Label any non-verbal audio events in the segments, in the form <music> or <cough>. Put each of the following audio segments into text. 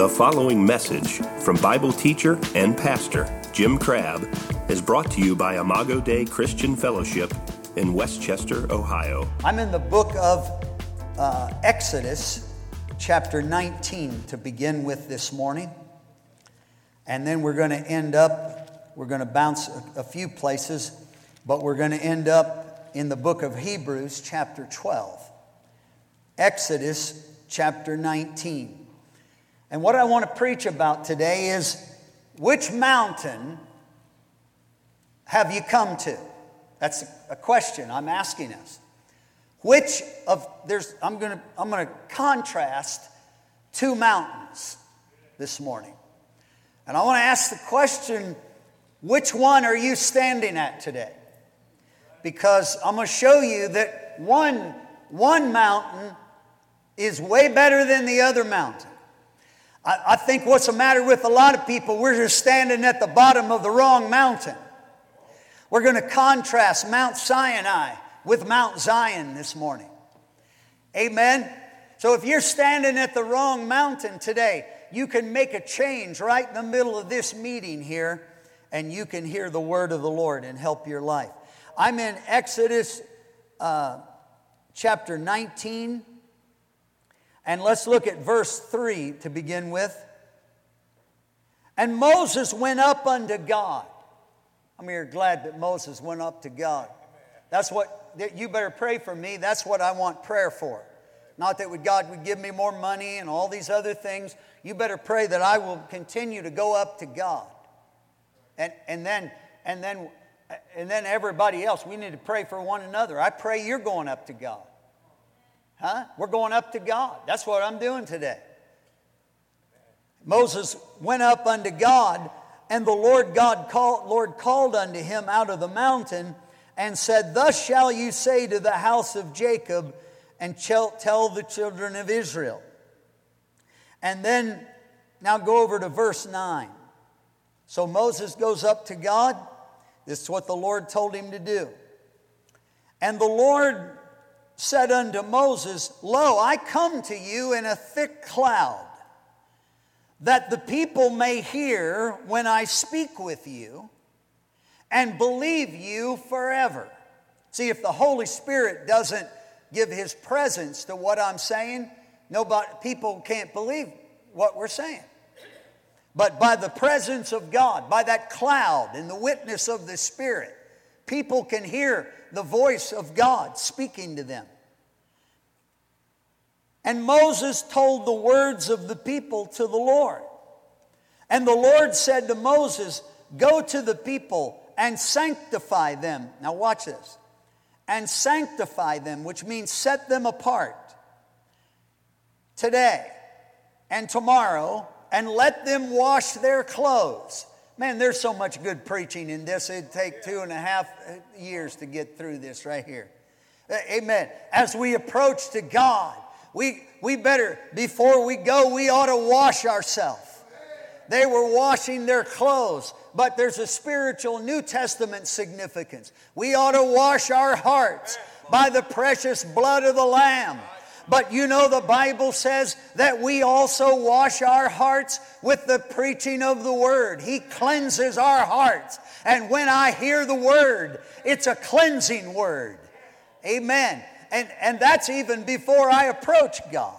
The following message from Bible teacher and pastor Jim Crabb is brought to you by Imago Dei Christian Fellowship in Westchester, Ohio. I'm in the book of uh, Exodus, chapter 19, to begin with this morning. And then we're going to end up, we're going to bounce a, a few places, but we're going to end up in the book of Hebrews, chapter 12. Exodus, chapter 19. And what I want to preach about today is which mountain have you come to? That's a question I'm asking us. Which of there's I'm going to I'm going to contrast two mountains this morning. And I want to ask the question which one are you standing at today? Because I'm going to show you that one one mountain is way better than the other mountain. I, I think what's the matter with a lot of people, we're just standing at the bottom of the wrong mountain. We're going to contrast Mount Sinai with Mount Zion this morning. Amen. So if you're standing at the wrong mountain today, you can make a change right in the middle of this meeting here, and you can hear the word of the Lord and help your life. I'm in Exodus uh, chapter 19, and let's look at verse 3 to begin with. And Moses went up unto God. I mean, you're glad that Moses went up to God. That's what, you better pray for me. That's what I want prayer for. Not that God would give me more money and all these other things. You better pray that I will continue to go up to God. And, and, then, and, then, and then everybody else, we need to pray for one another. I pray you're going up to God. Huh? We're going up to God. That's what I'm doing today. Moses went up unto God, and the Lord God called, Lord called unto him out of the mountain and said, Thus shall you say to the house of Jacob, and tell the children of Israel. And then, now go over to verse 9. So Moses goes up to God. This is what the Lord told him to do. And the Lord said unto Moses, Lo, I come to you in a thick cloud, that the people may hear when I speak with you and believe you forever. See, if the Holy Spirit doesn't give his presence to what I'm saying, nobody, people can't believe what we're saying. But by the presence of God, by that cloud and the witness of the Spirit, people can hear the voice of God speaking to them. And Moses told the words of the people to the Lord. And the Lord said to Moses, Go to the people and sanctify them. Now, watch this. And sanctify them, which means set them apart today and tomorrow, and let them wash their clothes. Man, there's so much good preaching in this. It'd take two and a half years to get through this right here. Amen. As we approach to God, we, we better, before we go, we ought to wash ourselves. They were washing their clothes, but there's a spiritual New Testament significance. We ought to wash our hearts by the precious blood of the Lamb. But you know, the Bible says that we also wash our hearts with the preaching of the Word. He cleanses our hearts. And when I hear the Word, it's a cleansing Word. Amen. And, and that's even before I approach God.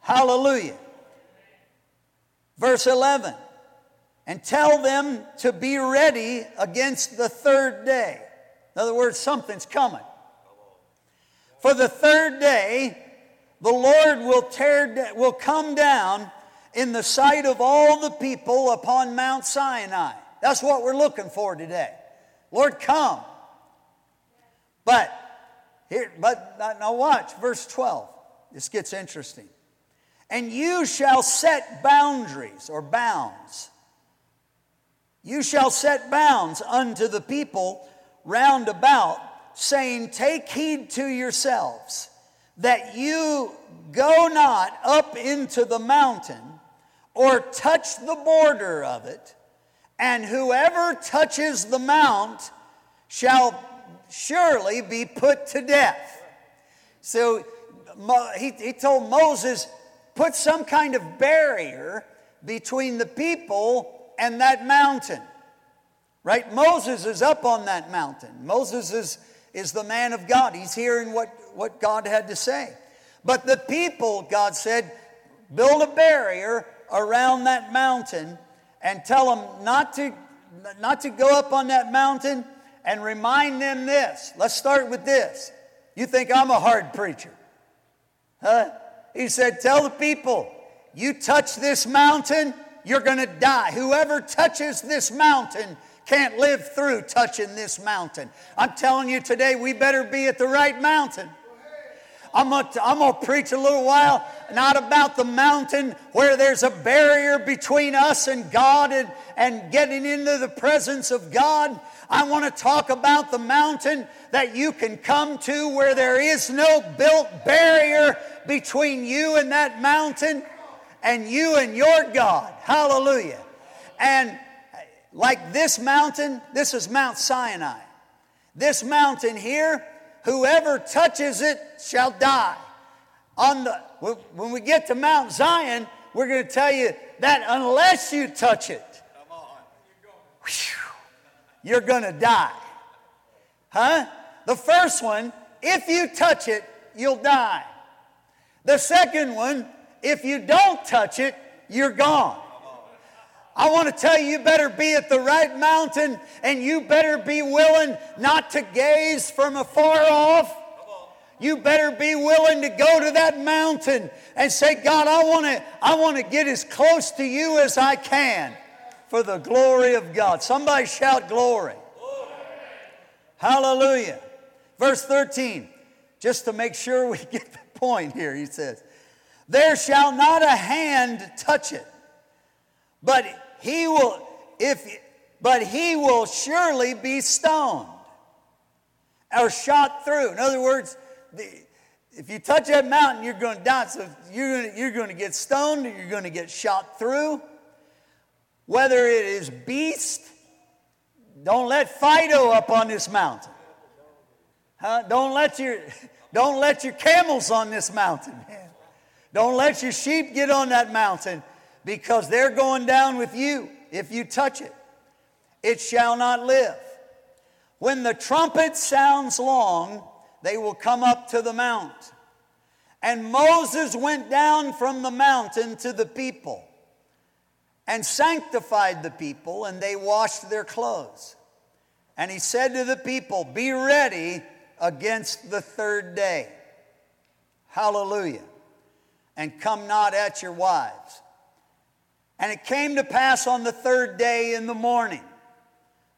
Hallelujah. Verse 11 and tell them to be ready against the third day. In other words, something's coming. For the third day, the Lord will tear will come down in the sight of all the people upon Mount Sinai. That's what we're looking for today. Lord, come. But here, but now watch verse 12. This gets interesting. And you shall set boundaries or bounds. You shall set bounds unto the people round about, saying, Take heed to yourselves, that you go not up into the mountain or touch the border of it, and whoever touches the mount shall surely be put to death. So he, he told Moses, put some kind of barrier between the people and that mountain. Right? Moses is up on that mountain. Moses is, is the man of God. He's hearing what, what God had to say. But the people, God said, build a barrier around that mountain and tell them not to, not to go up on that mountain and remind them this. Let's start with this. You think I'm a hard preacher? Huh? He said, Tell the people, you touch this mountain, you're going to die. Whoever touches this mountain can't live through touching this mountain. I'm telling you today, we better be at the right mountain. I'm going to preach a little while, not about the mountain where there's a barrier between us and God and, and getting into the presence of God. I want to talk about the mountain that you can come to where there is no built barrier between you and that mountain and you and your God. Hallelujah. And like this mountain, this is Mount Sinai. This mountain here, whoever touches it shall die. On the, when we get to Mount Zion, we're going to tell you that unless you touch it, you're going to die. Huh? The first one, if you touch it, you'll die. The second one, if you don't touch it, you're gone. I want to tell you, you better be at the right mountain and you better be willing not to gaze from afar off. You better be willing to go to that mountain and say, God, I want to, I want to get as close to you as I can for the glory of God. Somebody shout glory. glory. Hallelujah. Verse 13, just to make sure we <laughs> get the point here, he says, There shall not a hand touch it, but he will, if, but he will surely be stoned or shot through. In other words, the, if you touch that mountain, you're going to die. So you're going to, you're going to get stoned or you're going to get shot through. Whether it is beast, don't let Fido up on this mountain. Huh? Don't let your don't let your camels on this mountain. Man. Don't let your sheep get on that mountain because they're going down with you if you touch it. It shall not live. When the trumpet sounds long, they will come up to the mount. And Moses went down from the mountain to the people and sanctified the people, and they washed their clothes. And he said to the people, Be ready against the third day. Hallelujah. And come not at your wives. And it came to pass on the third day in the morning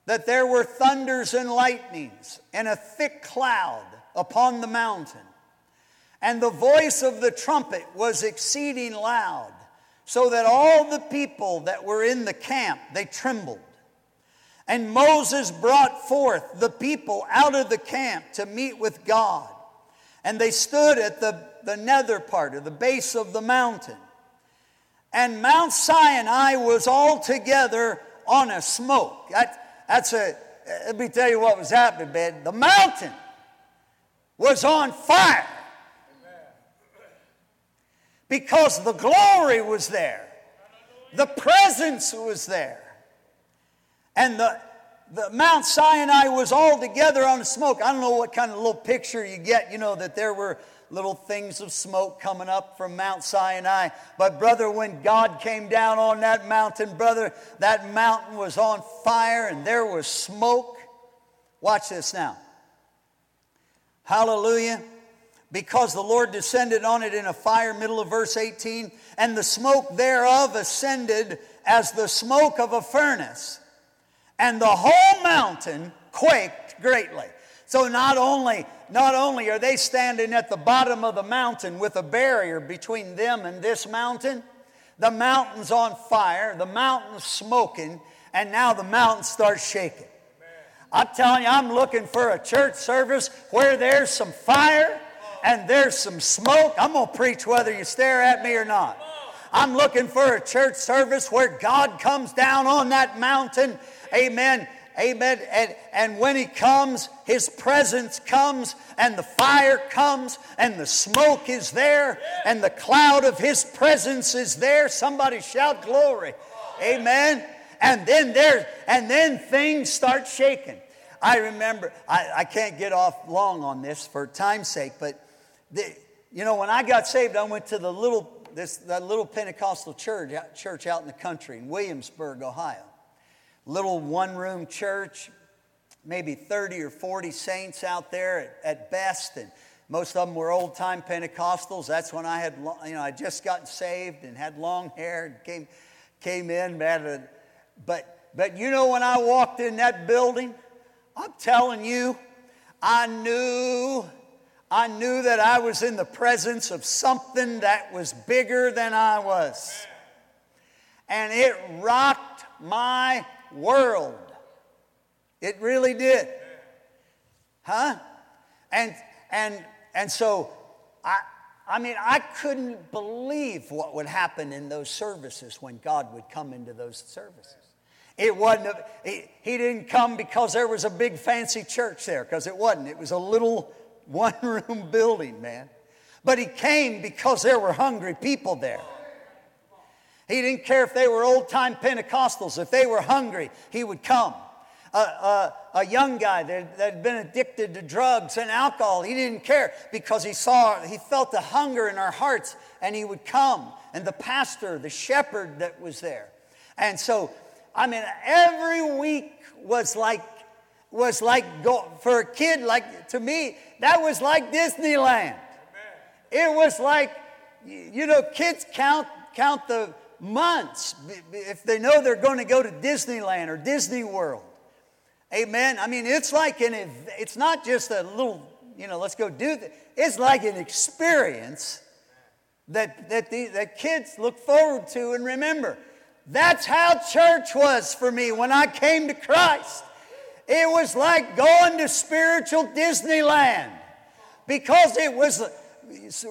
that there were thunders and lightnings and a thick cloud upon the mountain. And the voice of the trumpet was exceeding loud, so that all the people that were in the camp, they trembled. And Moses brought forth the people out of the camp to meet with God. And they stood at the, the nether part, of the base of the mountain. And Mount Sinai was altogether on a smoke. That, that's a, let me tell you what was happening, man. The mountain was on fire because the glory was there, the presence was there. And the, the Mount Sinai was all together on the smoke. I don't know what kind of little picture you get, you know, that there were little things of smoke coming up from Mount Sinai. But, brother, when God came down on that mountain, brother, that mountain was on fire and there was smoke. Watch this now. Hallelujah. Because the Lord descended on it in a fire, middle of verse 18, and the smoke thereof ascended as the smoke of a furnace and the whole mountain quaked greatly. So not only, not only are they standing at the bottom of the mountain with a barrier between them and this mountain, the mountain's on fire, the mountain's smoking, and now the mountain starts shaking. I'm telling you, I'm looking for a church service where there's some fire and there's some smoke. I'm going to preach whether you stare at me or not. I'm looking for a church service where God comes down on that mountain amen, amen. And, and when he comes, his presence comes, and the fire comes, and the smoke is there, and the cloud of his presence is there. Somebody shout glory. Amen. And then there, and then things start shaking. I remember, I, I can't get off long on this for time's sake, but the, you know, when I got saved, I went to the little this that little Pentecostal church church out in the country in Williamsburg, Ohio. Little one room church, maybe 30 or 40 saints out there at, at best, and most of them were old time Pentecostals. That's when I had, you know, I just gotten saved and had long hair and came, came in, man. But, but you know, when I walked in that building, I'm telling you, I knew I knew that I was in the presence of something that was bigger than I was. And it rocked my world. It really did. Huh? And and and so I I mean I couldn't believe what would happen in those services when God would come into those services. It wasn't, a, he, he didn't come because there was a big fancy church there, because it wasn't. It was a little <laughs> one room building, man. But he came because there were hungry people there. He didn't care if they were old time Pentecostals. If they were hungry, he would come. Uh, uh, a young guy that, that, had been addicted to drugs and alcohol, he didn't care because he saw, he felt the hunger in our hearts and he would come. And the pastor, the shepherd that was there. And so, I mean, every week was like was like go, for a kid like to me that was like disneyland it was like you know kids count count the months if they know they're going to go to disneyland or disney world. Amen. I mean it's like an it's not just a little you know let's go do that it's like an experience that that the that kids look forward to and remember. That's how church was for me when i came to christ. It was like going to spiritual Disneyland because it was uh,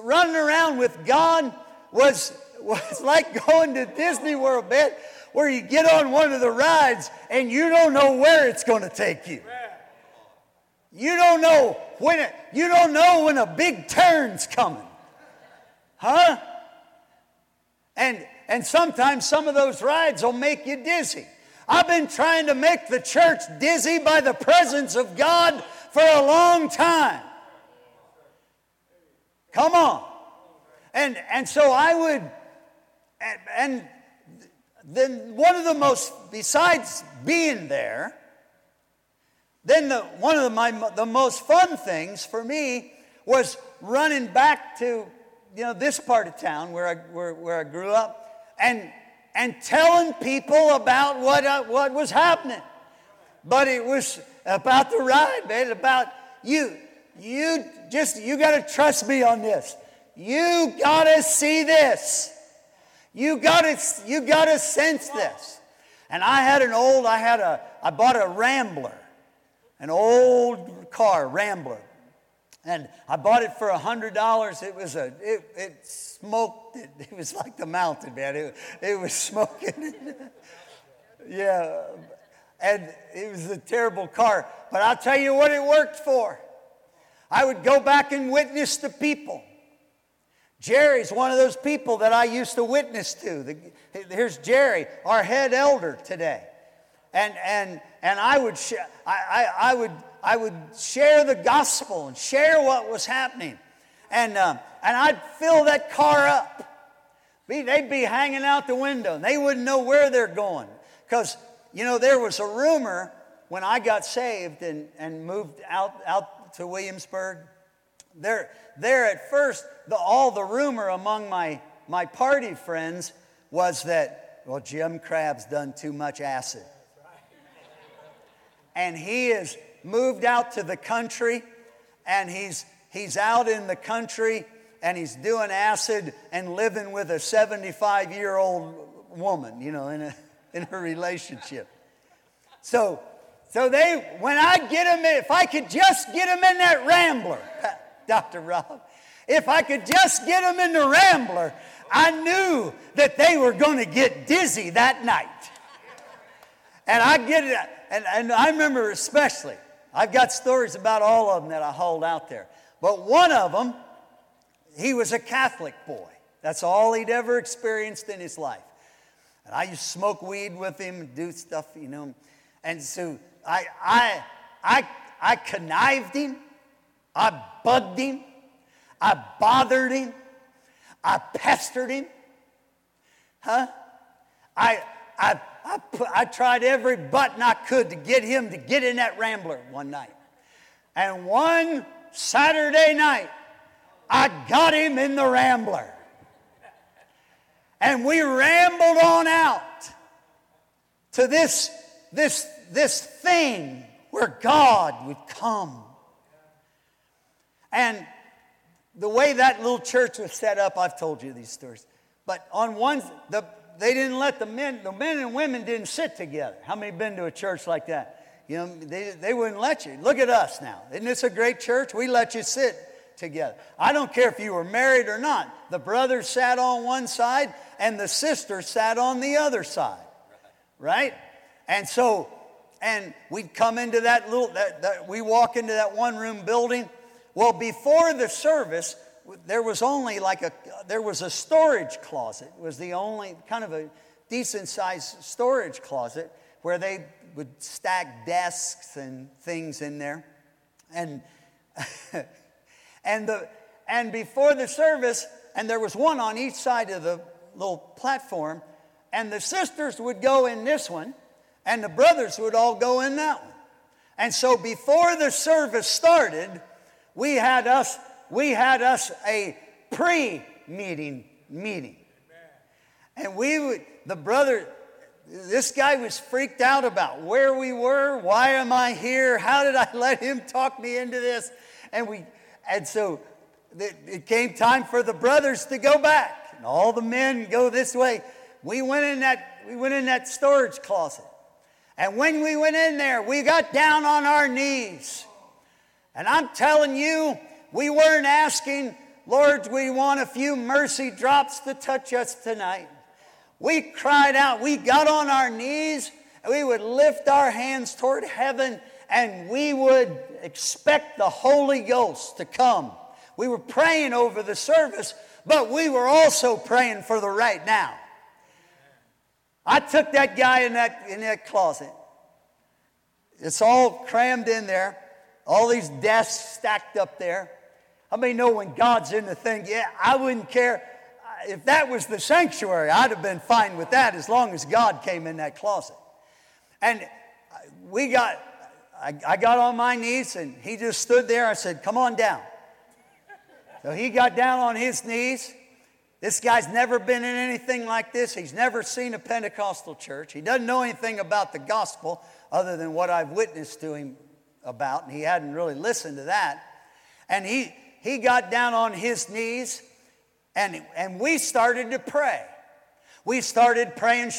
running around with God was, was like going to Disney World, man, where you get on one of the rides and you don't know where it's going to take you. You don't know when it, you don't know when a big turn's coming. Huh? And and sometimes some of those rides will make you dizzy. I've been trying to make the church dizzy by the presence of God for a long time. Come on. And, and so I would, and, and then one of the most, besides being there, then the, one of the, my, the most fun things for me was running back to you know this part of town where I, where, where I grew up and and telling people about what, what was happening. But it was about the ride, man, about you. You just, you got to trust me on this. You got to see this. You got to, you got to sense this. And I had an old, I had a, I bought a Rambler, an old car, Rambler. And I bought it for a hundred dollars. It was a, it, it smoked. It, <laughs> it was like the mountain, man. It, it was <laughs> smoking. yeah, and it was a terrible car. But I'll tell you what it worked for. I would go back and witness the people. Jerry's one of those people that I used to witness to. The, here's Jerry, our head elder today. And, and, and I, would sh- I, I, I would I would share the gospel and share what was happening. And, uh, and I'd fill that car up. Be, They'd be hanging out the window and they wouldn't know where they're going. Because, you know, there was a rumor when I got saved and, and moved out, out to Williamsburg. There, there at first, the, all the rumor among my, my party friends was that, well, Jim Crabb's done too much acid. And he is moved out to the country and he's, he's out in the country and he's doing acid and living with a 75 year old woman, you know, in a, <laughs> in a relationship. So, so they, when I get them, in, if I could just get them in that Rambler, Dr. Rob, if I could just get them in the Rambler, I knew that they were going to get dizzy that night. And I get it and, and I remember especially, I've got stories about all of them that I hauled out there. But one of them, he was a Catholic boy. That's all he'd ever experienced in his life. And I used to smoke weed with him and do stuff, you know. And so I, I, I, I connived him, I bugged him, I bothered him, I pestered him. Huh? I, I, I, I tried every button I could to get him to get in that rambler one night. And one Saturday night, I got him in the rambler. And we rambled on out to this, this, this thing where God would come. And the way that little church was set up, I've told you these stories. But on one, the, they didn't let the men, the men and women didn't sit together. How many been to a church like that? You know, they, they wouldn't let you. Look at us now. Isn't this a great church? We let you sit together. I don't care if you were married or not. The brothers sat on one side and the sisters sat on the other side. Right? And so, and we'd come into that little, that, that, we walk into that one room building. Well, before the service, there was only like a there was a storage closet. It was the only kind of a decent sized storage closet where they would stack desks and things in there. And <laughs> and the and before the service and there was one on each side of the little platform and the sisters would go in this one and the brothers would all go in that one. And so before the service started we had us we had us a pre-meeting meeting. And we would, the brother, this guy was freaked out about where we were, why am I here, how did I <laughs> let him talk me into this? And we, and so it came time for the brothers to go back, and all the men go this way. We went in that, we went in that storage closet. And when we went in there, we got down on our knees. And I'm telling you, we weren't asking, Lord, we want a few mercy drops to touch us tonight. We cried out, we got on our knees, and we would lift our hands toward heaven, and we would expect the Holy Ghost to come. We were praying over the service, but we were also praying for the right now. I took that guy in that, in that closet. It's all crammed in there, all these desks stacked up there. I many know when God's in the thing? Yeah, I wouldn't care. If that was the sanctuary, I'd have been fine with that as long as God came in that closet. And we got, I, I got on my knees and he just stood there. I said, Come on down. So he got down on his knees. This guy's never been in anything like this. He's never seen a Pentecostal church. He doesn't know anything about the gospel other than what I've witnessed to him about, and he hadn't really listened to that. And he, he got down on his knees and, and we started to pray. We started praying,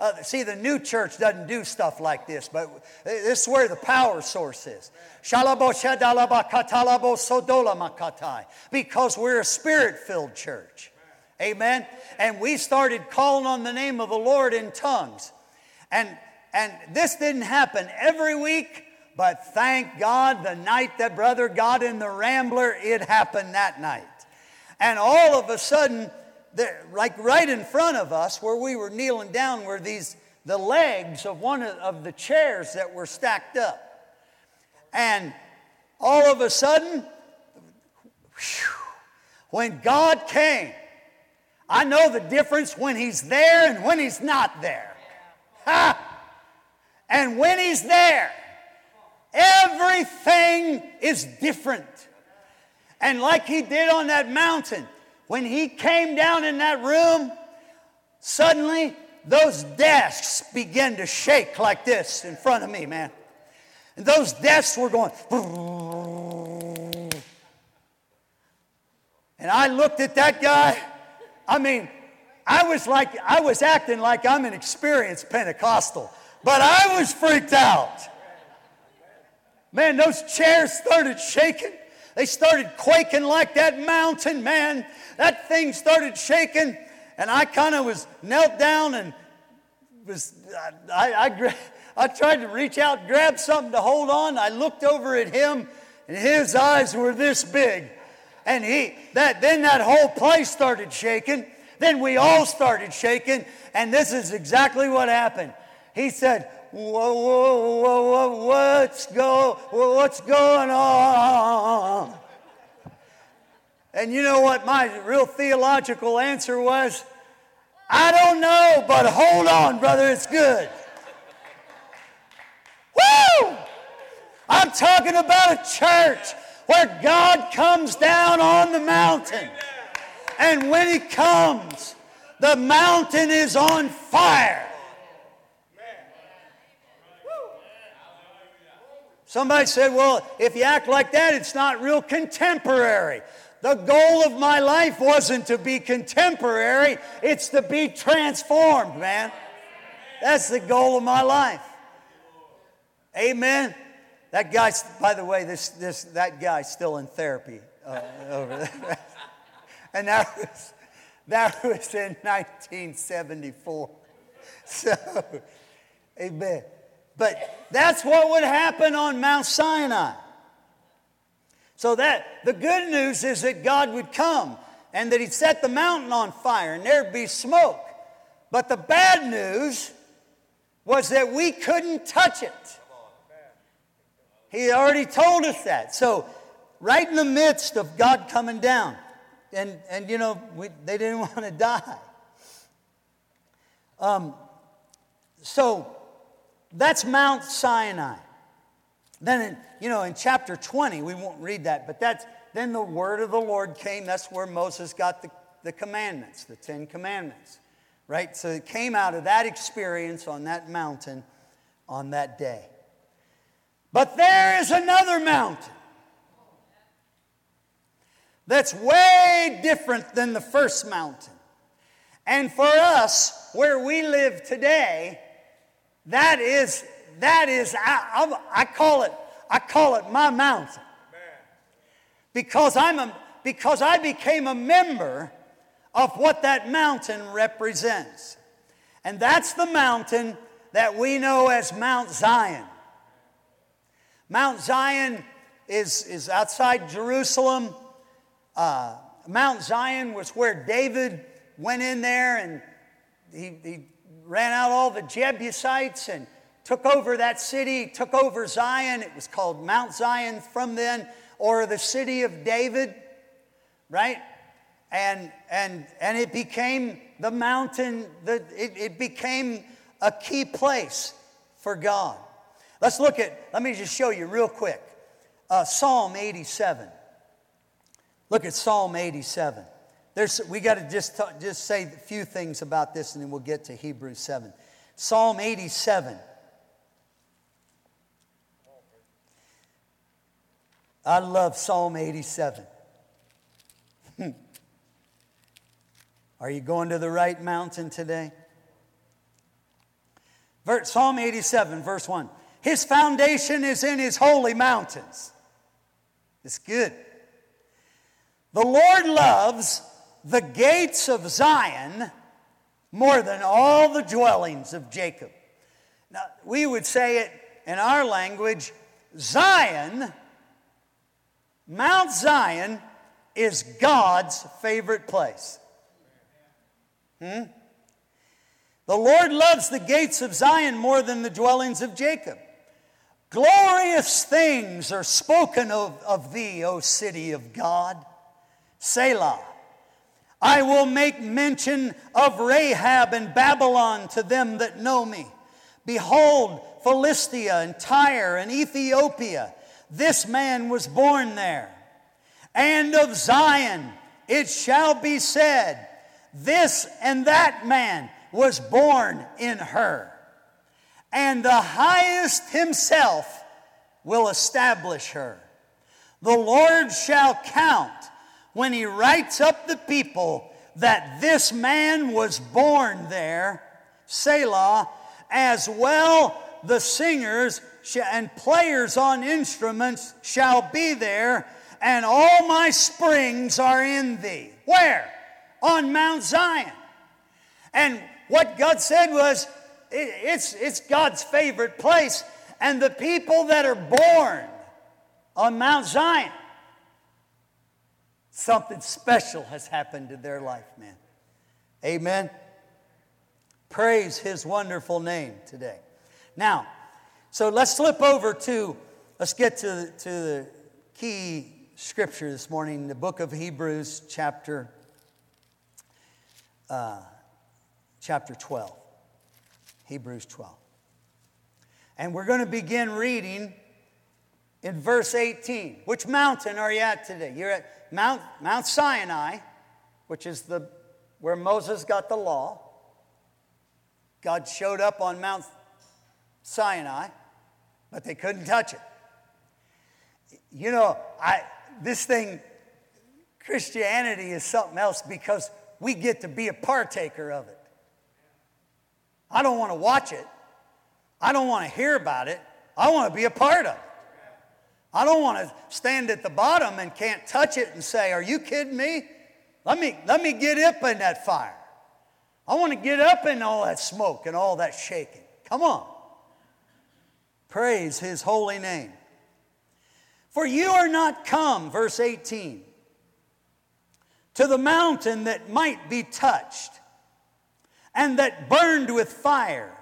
uh, see, the new church doesn't do stuff like this, but this is where the power source is. Because we're a spirit filled church. Amen. And we started calling on the name of the Lord in tongues. And and this didn't happen every week, but thank God the night that brother got in the Rambler, it happened that night. And all of a sudden, like right in front of us, where we were kneeling down, were these the legs of one of the chairs that were stacked up. And all of a sudden, whew, when God came, I know the difference when He's there and when He's not there. Ha! And when He's there, everything is different. And like He did on that mountain, when He came down in that room, suddenly those desks began to shake like this in front of me, man. And those desks were going. And I looked at that guy. I mean, I was like, I was acting like I'm an experienced Pentecostal. But I was freaked out. Man, those chairs started shaking. They started quaking like that mountain, man. That thing started shaking. and I kind of was knelt down and was, I, I, I tried to reach out, grab something to hold on. I looked over at him, and his eyes were this big. And he, that, then that whole place started shaking. Then we all started shaking, and this is exactly what happened. He said, whoa, whoa, whoa, whoa, what's, go, what's going on? And you know what my real theological answer was? I don't know, but hold on, brother, it's good. Woo! I'm talking about a church where God comes down on the mountain. And when He comes, the mountain is on fire. Somebody said, well, if you act like that, it's not real contemporary. The goal of my life wasn't to be contemporary, it's to be transformed, man. That's the goal of my life. Amen. That guy's, by the way, this, this, that guy's still in therapy uh, <laughs> over there. and that was, that was in 1974. So, amen. But that's what would happen on Mount Sinai. So that the good news is that God would come and that he'd set the mountain on fire and there'd be smoke. But the bad news was that we couldn't touch it. He already told us that. So, right in the midst of God coming down, and, and you know, we, they didn't <laughs> want to die. Um, so, that's Mount Sinai. Then, in, you know, in chapter 20, we won't read that, but that's then the word of the Lord came. That's where Moses got the, the commandments, the Ten Commandments, right? So it came out of that experience on that mountain on that day. But there is another mountain that's way different than the first mountain. And for us, where we live today, that is, that is, I, I, call it, I call it my mountain. Because I'm a, because I became a member of what that mountain represents. And that's the mountain that we know as Mount Zion. Mount Zion is, is outside Jerusalem. Uh, Mount Zion was where David went in there and he, he ran out all the Jebusites and took over that city, took over Zion. It was called Mount Zion from then, or the city of David, right? And, and, and it became the mountain, the, it, it became a key place for God. Let's look at, let me just show you real quick. Uh, Psalm 87. Look at Psalm 87. There's, we got to just, talk, just say a few things about this and then we'll get to Hebrews 7. Psalm 87. I love Psalm 87. Hmm. Are you going to the right mountain today? Psalm 87, verse 1. His foundation is in his holy mountains. It's good. The Lord loves the gates of Zion more than all the dwellings of Jacob. Now, we would say it in our language Zion, Mount Zion, is God's favorite place. Hmm? The Lord loves the gates of Zion more than the dwellings of Jacob. Glorious things are spoken of, of thee, O city of God. Selah. I will make mention of Rahab and Babylon to them that know me. Behold, Philistia and Tyre and Ethiopia, this man was born there. And of Zion it shall be said, This and that man was born in her. And the highest himself will establish her. The Lord shall count when he writes up the people that this man was born there, Selah, as well the singers and players on instruments shall be there, and all my springs are in thee. Where? On Mount Zion. And what God said was, it's, it's God's favorite place. And the people that are born on Mount Zion, something special has happened to their life, man. Amen. Praise his wonderful name today. Now, so let's slip over to, let's get to, to the key scripture this morning, the book of Hebrews, chapter, uh, chapter 12. Hebrews 12. And we're going to begin reading in verse 18. Which mountain are you at today? You're at Mount, Mount Sinai, which is the, where Moses got the law. God showed up on Mount Sinai, but they couldn't touch it. You know, I, this thing, Christianity is something else because we get to be a partaker of it. I don't want to watch it. I don't want to hear about it. I want to be a part of it. I don't want to stand at the bottom and can't touch it and say, Are you kidding me? Let me, let me get up in that fire. I want to get up in all that smoke and all that shaking. Come on. Praise his holy name. For you are not come, verse 18, to the mountain that might be touched and that burned with fire,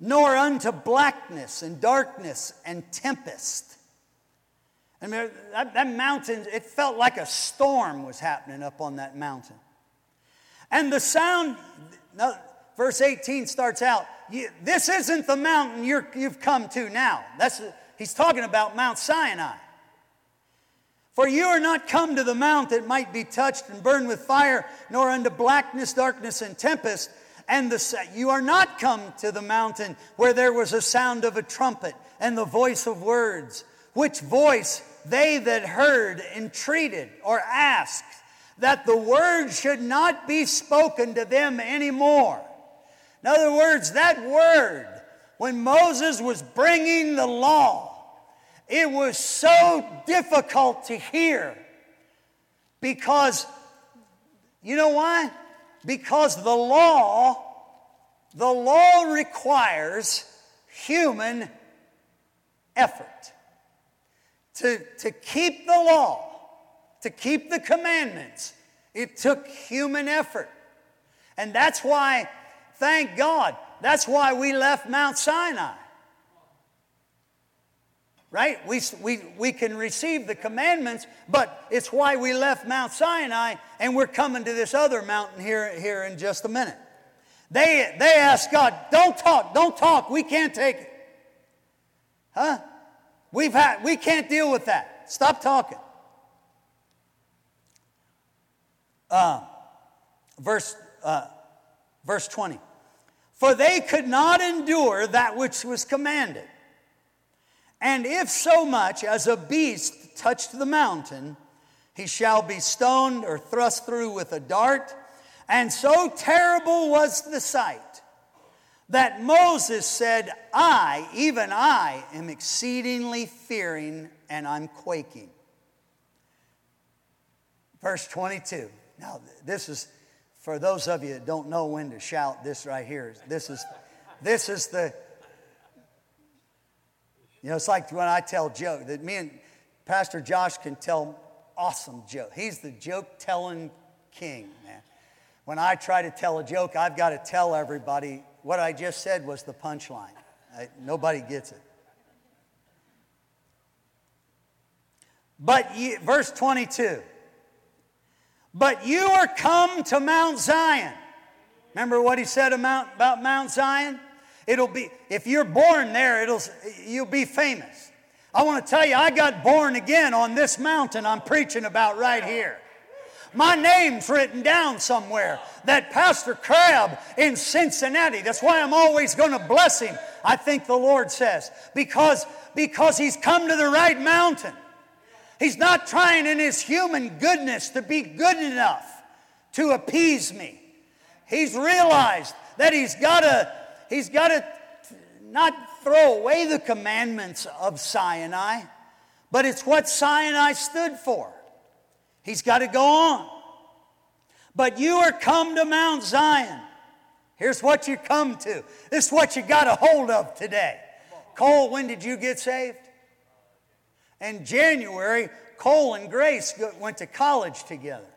nor unto blackness and darkness and tempest. I mean, that, that mountain, it felt like a storm was happening up on that mountain. And the sound, no, verse 18 starts out, this isn't the mountain you have come to now. That's, he's talking about Mount Sinai. For you are not come to the mount that might be touched and burned with fire, nor unto blackness, darkness, and tempest. And the, you are not come to the mountain where there was a sound of a trumpet and the voice of words, which voice they that heard entreated or asked that the word should not be spoken to them anymore. In other words, that word, when Moses was bringing the law, it was so difficult to hear because, you know why? Because the law, the law requires human effort. To, to keep the law, to keep the commandments, it took human effort. And that's why, thank God, that's why we left Mount Sinai. Right? We, we, we can receive the commandments, but it's why we left Mount Sinai and we're coming to this other mountain here, here in just a minute. They, they asked God, don't talk, don't talk, we can't take it. Huh? We've had, we can't deal with that. Stop talking. Uh, verse, uh, verse 20. For they could not endure that which was commanded. And if so much as a beast touched the mountain, he shall be stoned or thrust through with a dart. And so terrible was the sight that Moses said, I, even I, am exceedingly fearing and I'm quaking. Verse 22. Now, this is for those of you that don't know when to shout this right here. This is, this is the, you know, it's like when I tell joke that me and Pastor Josh can tell awesome joke. He's the joke telling king, man. When I try to tell a joke, I've got to tell everybody what I just said was the punchline. nobody gets it. But ye, verse 22. But you are come to Mount Zion. Remember what he said about, about Mount Zion? It'll be if you're born there, it'll you'll be famous. I want to tell you, I got born again on this mountain I'm preaching about right here. My name's written down somewhere. That Pastor Crabb in Cincinnati. That's why I'm always going to bless him, I think the Lord says. Because, because he's come to the right mountain. He's not trying in his human goodness to be good enough to appease me. He's realized that he's got to he's got to not throw away the commandments of Sinai, but it's what Sinai stood for. He's got to go on. But you are come to Mount Zion Here's what you come to. This is what you got a hold of today. Cole, when did you get saved? In January, Cole and Grace went to college together.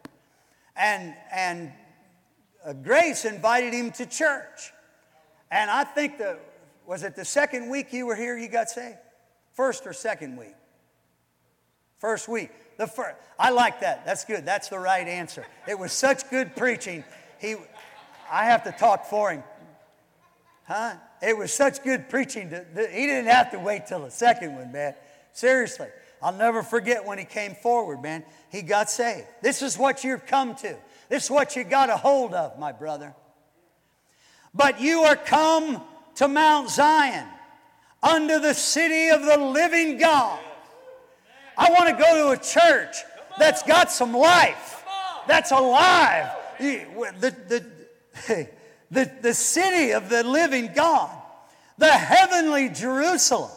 And, and uh, Grace invited him to church. And I think the, was it the second week you were here you got saved? First or second week? First week. The first, I like that. That's good. That's the right answer. It was such good preaching. He, I have to talk for him. Huh? It was such good preaching. To, he didn't have to wait till the second one, man. Seriously. I'll never forget when he came forward, man. He got saved. This is what you've come to. This is what you got a hold of, my brother. But you are come to Mount Zion, under the city of the living God. I want to go to a church that's got some life, that's alive. The, the, the, the city of the living God, the heavenly Jerusalem.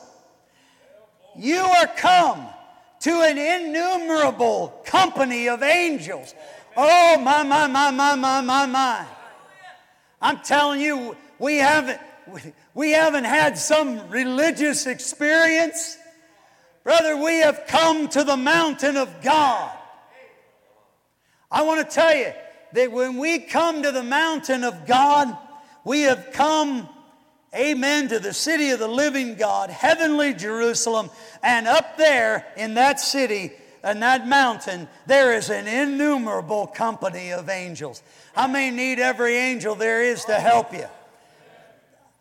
You are come to an innumerable company of angels. Oh, my, my, my, my, my, my, my. I'm telling you, we haven't, we haven't had some religious experience. Brother, we have come to the mountain of God. I want to tell you, that when we come to the mountain of God, we have come, amen, to the city of the living God, heavenly Jerusalem, and up there in that city, and that mountain, there is an innumerable company of angels. I may need every angel there is to help you?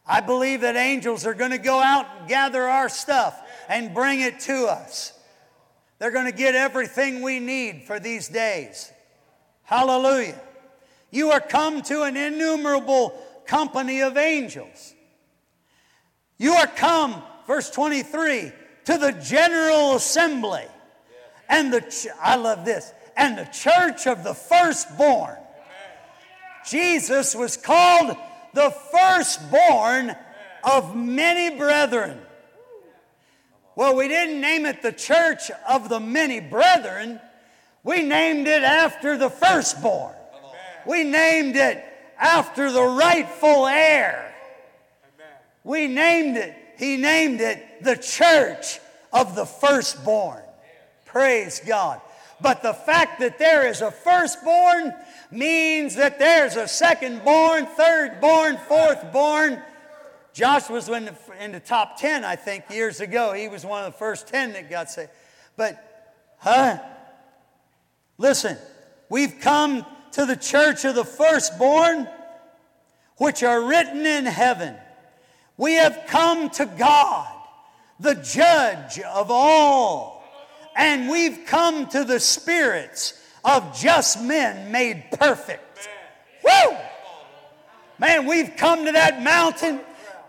I believe that angels are going to go out and gather our stuff and bring it to us. They're going to get everything we need for these days. Hallelujah. You are come to an innumerable company of angels. You are come, verse 23, to the general assembly. And the, ch- I love this, and the church of the firstborn. Jesus was called the firstborn of many brethren. Well, we didn't name it the church of the many brethren. We named it after the firstborn. We named it after the rightful heir. We named it, he named it the church of the firstborn. Praise God. But the fact that there is a firstborn means that there's a secondborn, thirdborn, fourthborn. Josh was in the, in the top 10, I think, years ago. He was one of the first 10 that got saved. But, huh? Listen, we've come to the church of the firstborn, which are written in heaven. We have come to God, the judge of all, and we've come to the spirits of just men made perfect. Woo! Man, we've come to that mountain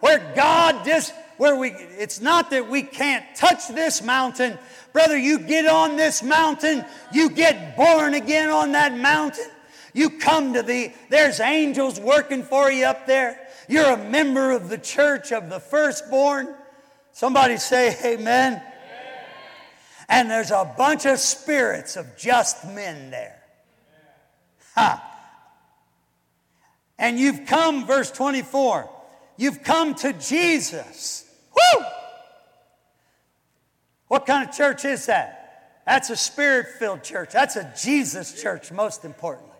where God just where we it's not that we can't touch this mountain. Brother, you get on this mountain, you get born again on that mountain. You come to the, there's angels working for you up there. You're a member of the church of the firstborn. Somebody say amen. And there's a bunch of spirits of just men there. Ha. And you've come, verse 24, you've come to Jesus. Woo! What kind of church is that? That's a spirit filled church. That's a Jesus church, most importantly.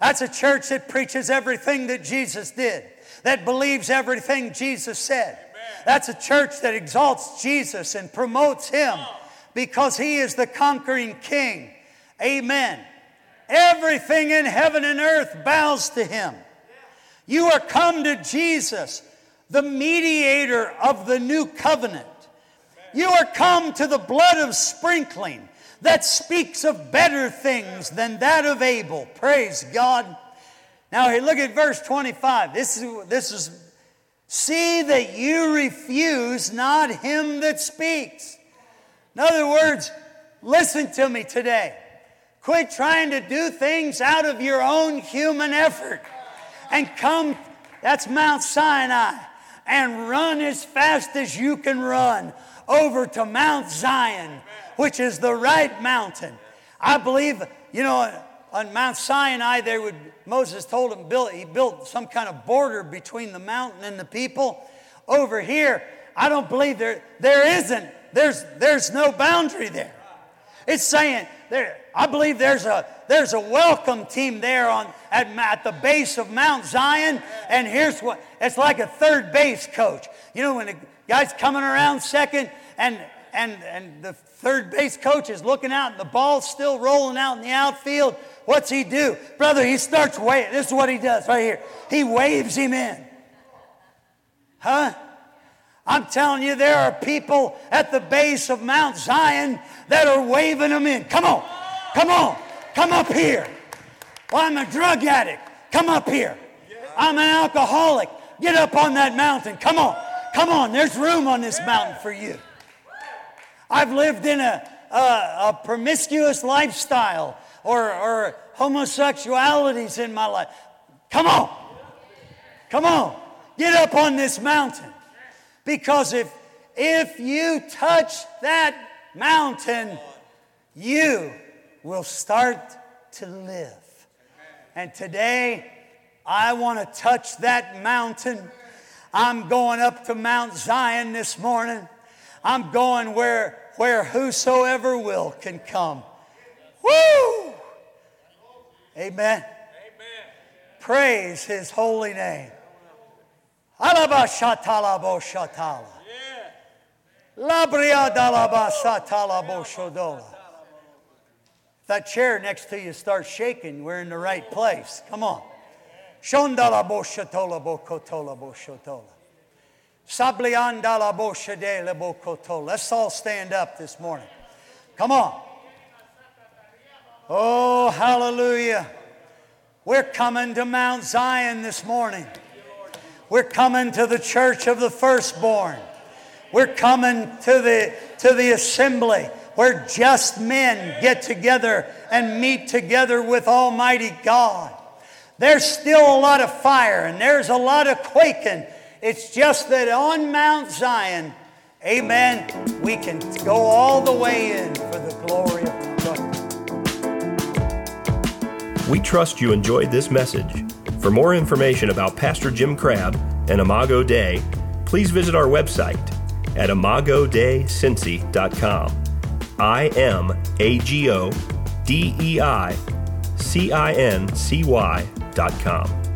That's a church that preaches everything that Jesus did, that believes everything Jesus said. That's a church that exalts Jesus and promotes Him because He is the conquering King. Amen. Everything in heaven and earth bows to Him. You are come to Jesus, the mediator of the new covenant. You are come to the blood of sprinkling that speaks of better things than that of Abel. Praise God. Now, here, look at verse 25. This is, this is, see that you refuse not him that speaks. In other words, listen to me today. Quit trying to do things out of your own human effort and come, that's Mount Sinai, and run as fast as you can run over to Mount Zion which is the right mountain. I believe, you know, on Mount Sinai, they would, Moses told him, build, he built some kind of border between the mountain and the people. Over here, I don't believe there, there isn't. There's, there's no boundary there. It's saying, there, I believe there's a, there's a welcome team there on, at, at the base of Mount Zion. And here's what it's like a third base coach. You know, when the guy's coming around second and, and, and the third base coach is looking out and the ball's still rolling out in the outfield, what's he do? Brother, he starts waving. This is what he does right here. He waves him in. Huh? I'm telling you, there are people at the base of Mount Zion that are waving them in. Come on, come on, come up here. Well, I'm a drug addict. Come up here. I'm an alcoholic. Get up on that mountain. Come on, come on. There's room on this mountain for you. I've lived in a, a, a promiscuous lifestyle or, or homosexualities in my life. Come on, come on. Get up on this mountain. Because if, if you touch that mountain, you will start to live. And today, I want to touch that mountain. I'm going up to Mount Zion this morning. I'm going where, where whosoever will can come. Woo! Amen. Amen. Praise his holy name. Alabashatalabo shatala. Labria dalabasatalabo shodola. That chair next to you starts shaking, we're in the right place. Come on. Shondalabo shatola bokotola boshotola. Sabliandala boshadele bokotola. Let's all stand up this morning. Come on. Oh, hallelujah. We're coming to Mount Zion this morning. We're coming to the church of the firstborn. We're coming to the, to the assembly where just men get together and meet together with Almighty God. There's still a lot of fire and there's a lot of quaking. It's just that on Mount Zion, amen, we can go all the way in for the glory of God. We trust you enjoyed this message. For more information about Pastor Jim Crabb and Imago Dei, please visit our website at imagodeicincy.com. I M A G O D E I C I N C Y dot com.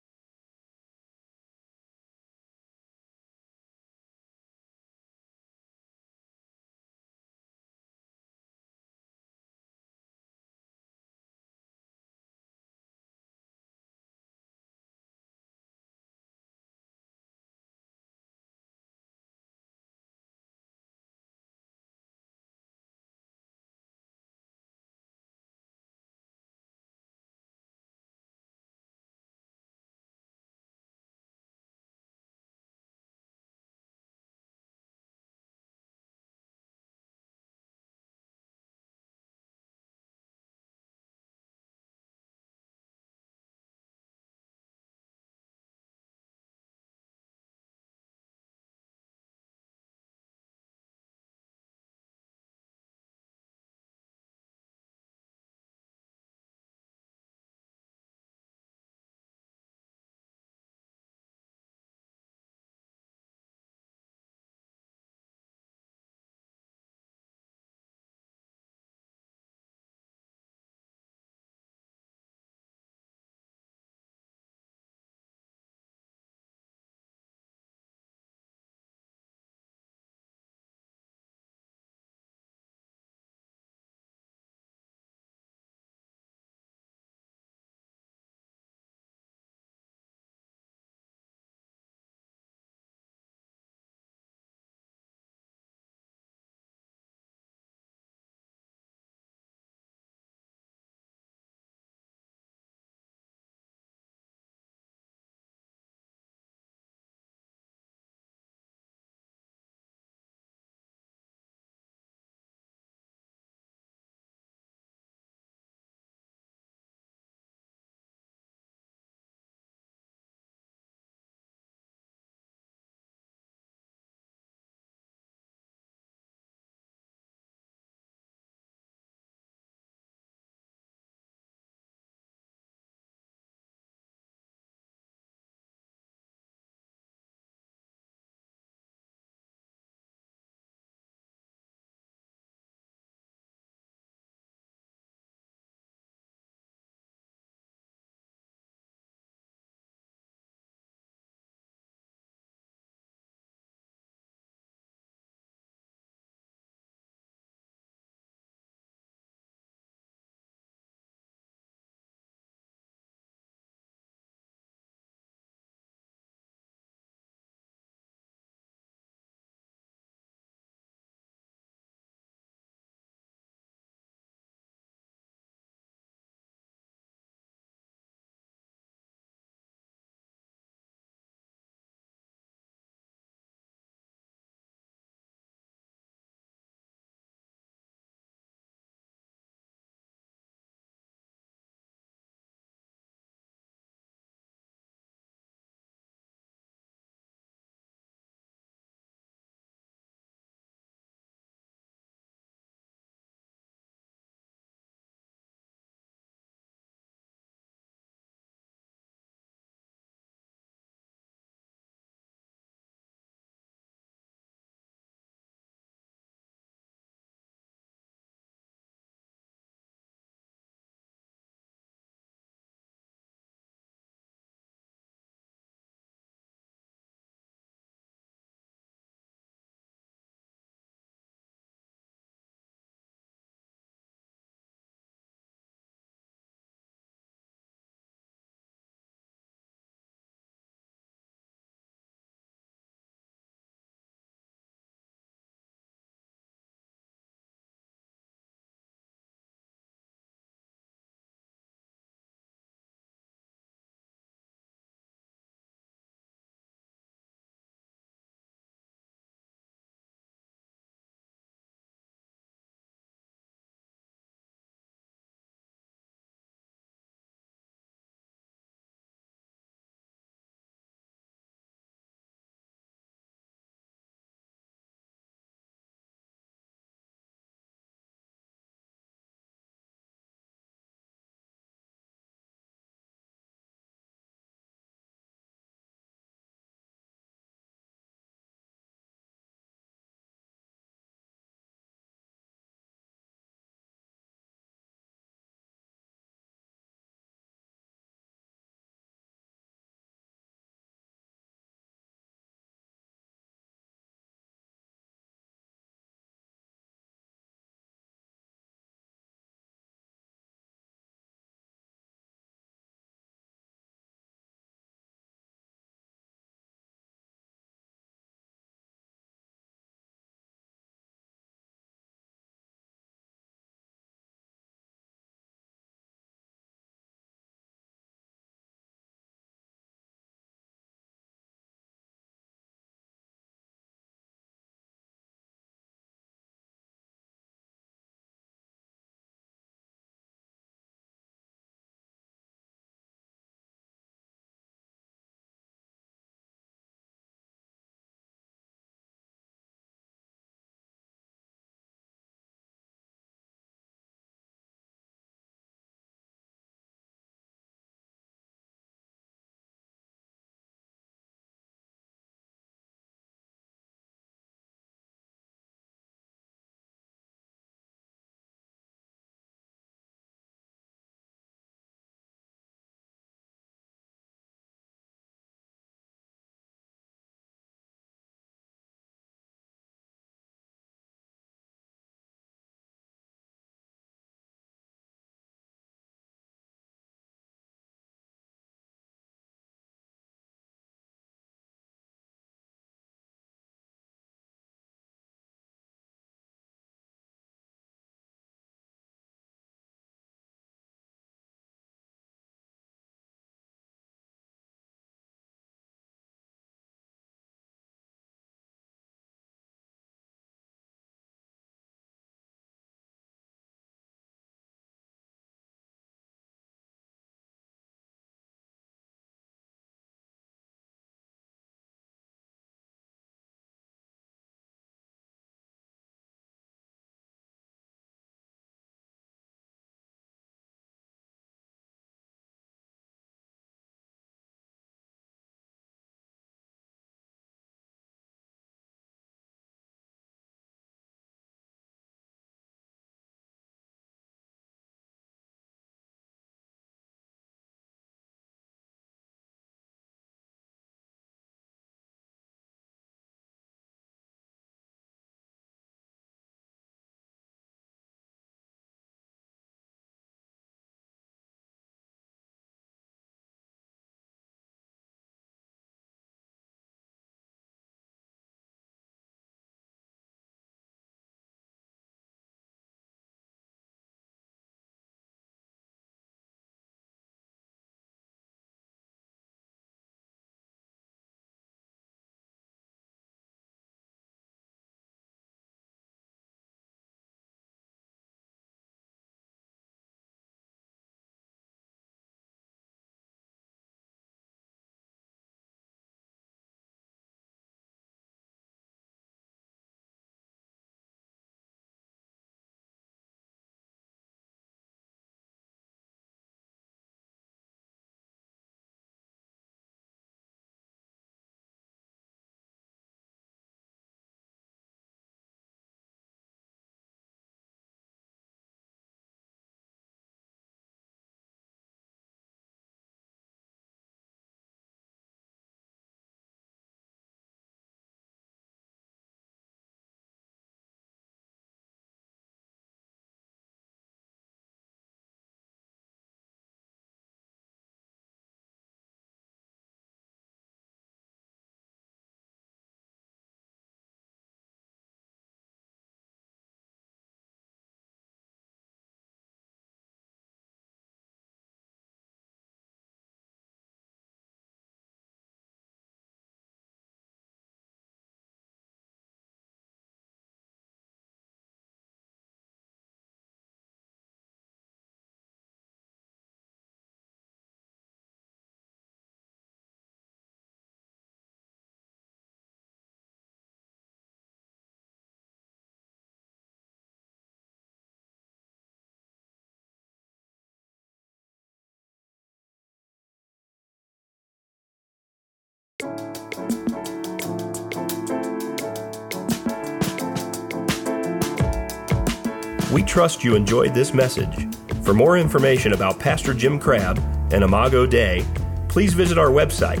We trust you enjoyed this message. For more information about Pastor Jim Crabb and Imago Dei, please visit our website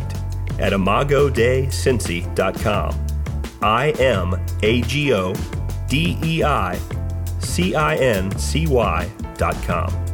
at imagodeicincy.com. I M A G O D E I C I N C Y dot com.